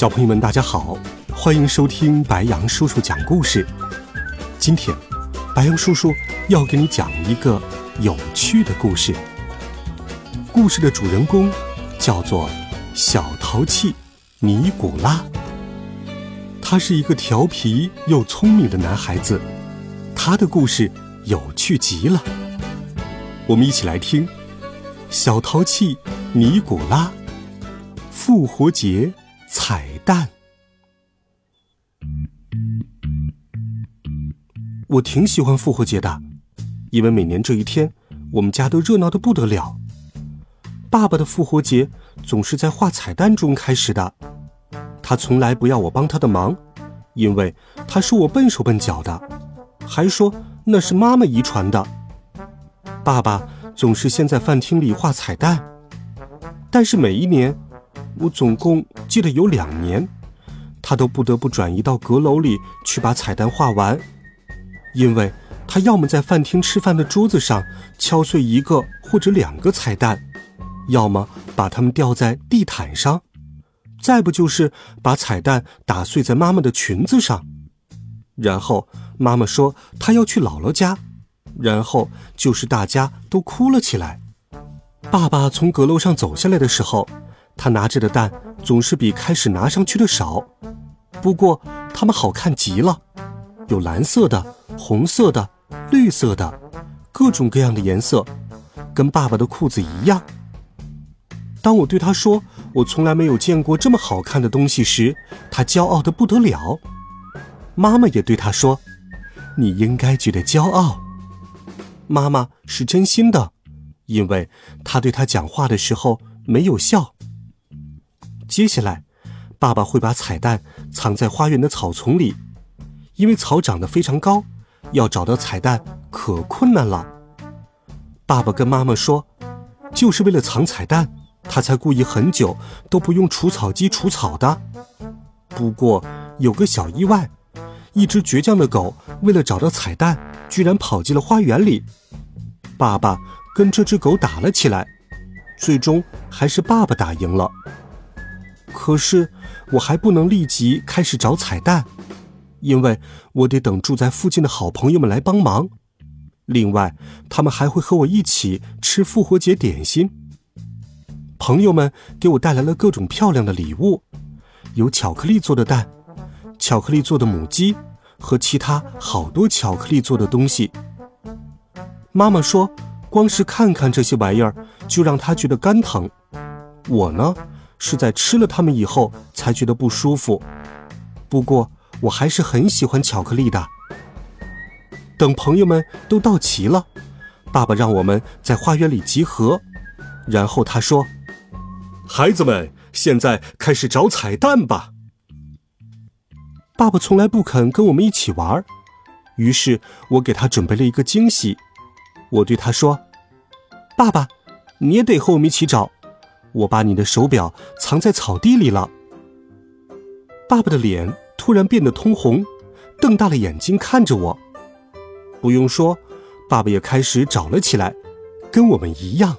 小朋友们，大家好，欢迎收听白杨叔叔讲故事。今天，白杨叔叔要给你讲一个有趣的故事。故事的主人公叫做小淘气尼古拉，他是一个调皮又聪明的男孩子，他的故事有趣极了。我们一起来听小淘气尼古拉复活节。彩蛋，我挺喜欢复活节的，因为每年这一天，我们家都热闹的不得了。爸爸的复活节总是在画彩蛋中开始的，他从来不要我帮他的忙，因为他说我笨手笨脚的，还说那是妈妈遗传的。爸爸总是先在饭厅里画彩蛋，但是每一年。我总共记得有两年，他都不得不转移到阁楼里去把彩蛋画完，因为他要么在饭厅吃饭的桌子上敲碎一个或者两个彩蛋，要么把它们掉在地毯上，再不就是把彩蛋打碎在妈妈的裙子上。然后妈妈说她要去姥姥家，然后就是大家都哭了起来。爸爸从阁楼上走下来的时候。他拿着的蛋总是比开始拿上去的少，不过它们好看极了，有蓝色的、红色的、绿色的，各种各样的颜色，跟爸爸的裤子一样。当我对他说我从来没有见过这么好看的东西时，他骄傲的不得了。妈妈也对他说：“你应该觉得骄傲。”妈妈是真心的，因为她对他讲话的时候没有笑。接下来，爸爸会把彩蛋藏在花园的草丛里，因为草长得非常高，要找到彩蛋可困难了。爸爸跟妈妈说，就是为了藏彩蛋，他才故意很久都不用除草机除草的。不过有个小意外，一只倔强的狗为了找到彩蛋，居然跑进了花园里。爸爸跟这只狗打了起来，最终还是爸爸打赢了。可是，我还不能立即开始找彩蛋，因为我得等住在附近的好朋友们来帮忙。另外，他们还会和我一起吃复活节点心。朋友们给我带来了各种漂亮的礼物，有巧克力做的蛋，巧克力做的母鸡，和其他好多巧克力做的东西。妈妈说，光是看看这些玩意儿，就让她觉得肝疼。我呢？是在吃了它们以后才觉得不舒服，不过我还是很喜欢巧克力的。等朋友们都到齐了，爸爸让我们在花园里集合，然后他说：“孩子们，现在开始找彩蛋吧。”爸爸从来不肯跟我们一起玩，于是我给他准备了一个惊喜。我对他说：“爸爸，你也得和我们一起找。”我把你的手表藏在草地里了。爸爸的脸突然变得通红，瞪大了眼睛看着我。不用说，爸爸也开始找了起来，跟我们一样。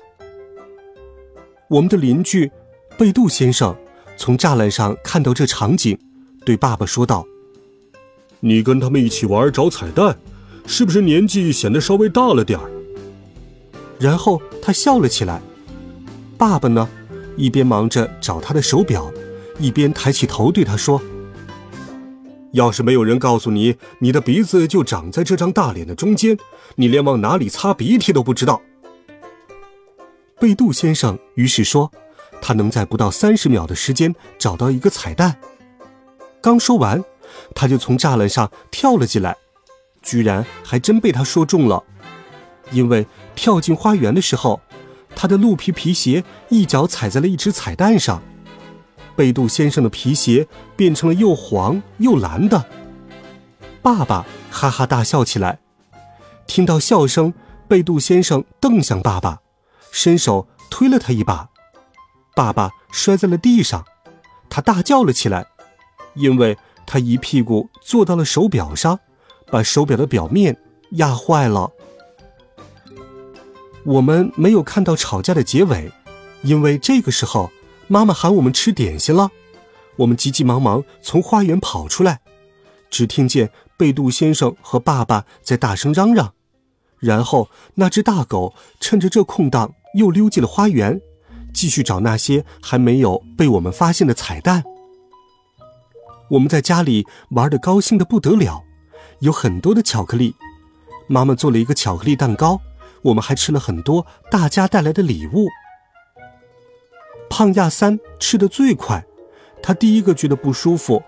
我们的邻居贝杜先生从栅栏上看到这场景，对爸爸说道：“你跟他们一起玩找彩蛋，是不是年纪显得稍微大了点儿？”然后他笑了起来。爸爸呢？一边忙着找他的手表，一边抬起头对他说：“要是没有人告诉你，你的鼻子就长在这张大脸的中间，你连往哪里擦鼻涕都不知道。”贝杜先生于是说：“他能在不到三十秒的时间找到一个彩蛋。”刚说完，他就从栅栏上跳了进来，居然还真被他说中了，因为跳进花园的时候。他的鹿皮皮鞋一脚踩在了一只彩蛋上，贝杜先生的皮鞋变成了又黄又蓝的。爸爸哈哈大笑起来。听到笑声，贝杜先生瞪向爸爸，伸手推了他一把，爸爸摔在了地上，他大叫了起来，因为他一屁股坐到了手表上，把手表的表面压坏了。我们没有看到吵架的结尾，因为这个时候妈妈喊我们吃点心了，我们急急忙忙从花园跑出来，只听见贝杜先生和爸爸在大声嚷嚷。然后，那只大狗趁着这空档又溜进了花园，继续找那些还没有被我们发现的彩蛋。我们在家里玩的高兴的不得了，有很多的巧克力。妈妈做了一个巧克力蛋糕，我们还吃了很多大家带来的礼物。胖亚三吃的最快，他第一个觉得不舒服，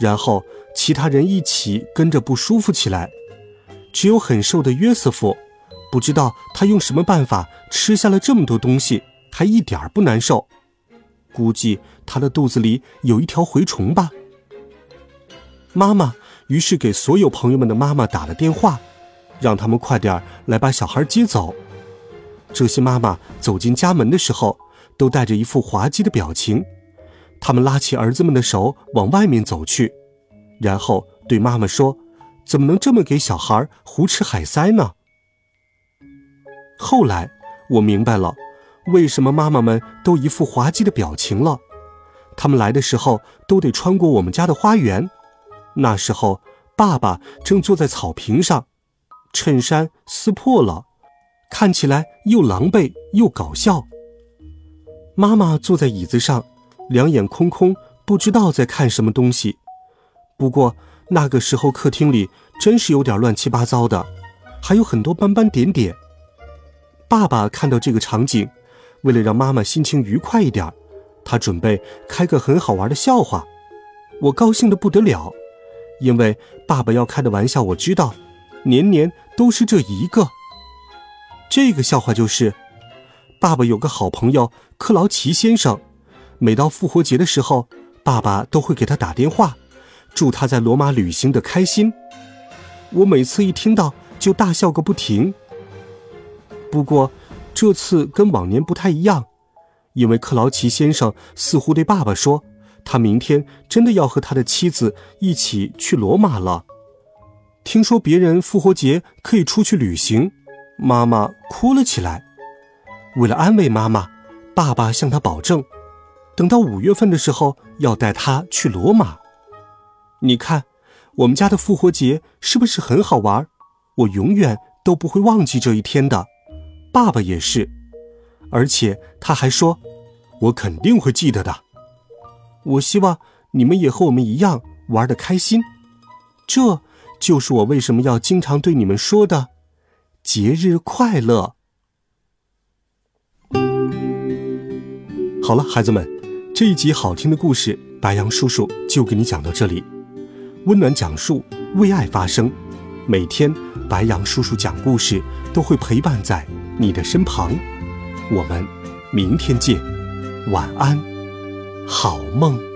然后其他人一起跟着不舒服起来。只有很瘦的约瑟夫，不知道他用什么办法吃下了这么多东西，还一点儿不难受。估计他的肚子里有一条蛔虫吧。妈妈于是给所有朋友们的妈妈打了电话，让他们快点来把小孩接走。这些妈妈走进家门的时候，都带着一副滑稽的表情。他们拉起儿子们的手往外面走去，然后对妈妈说。怎么能这么给小孩胡吃海塞呢？后来我明白了，为什么妈妈们都一副滑稽的表情了。他们来的时候都得穿过我们家的花园，那时候爸爸正坐在草坪上，衬衫撕破了，看起来又狼狈又搞笑。妈妈坐在椅子上，两眼空空，不知道在看什么东西。不过。那个时候，客厅里真是有点乱七八糟的，还有很多斑斑点点。爸爸看到这个场景，为了让妈妈心情愉快一点，他准备开个很好玩的笑话。我高兴的不得了，因为爸爸要开的玩笑我知道，年年都是这一个。这个笑话就是：爸爸有个好朋友克劳奇先生，每到复活节的时候，爸爸都会给他打电话。祝他在罗马旅行的开心。我每次一听到就大笑个不停。不过这次跟往年不太一样，因为克劳奇先生似乎对爸爸说，他明天真的要和他的妻子一起去罗马了。听说别人复活节可以出去旅行，妈妈哭了起来。为了安慰妈妈，爸爸向他保证，等到五月份的时候要带他去罗马。你看，我们家的复活节是不是很好玩？我永远都不会忘记这一天的。爸爸也是，而且他还说，我肯定会记得的。我希望你们也和我们一样玩的开心。这就是我为什么要经常对你们说的“节日快乐”。好了，孩子们，这一集好听的故事，白杨叔叔就给你讲到这里。温暖讲述，为爱发声。每天，白羊叔叔讲故事都会陪伴在你的身旁。我们明天见，晚安，好梦。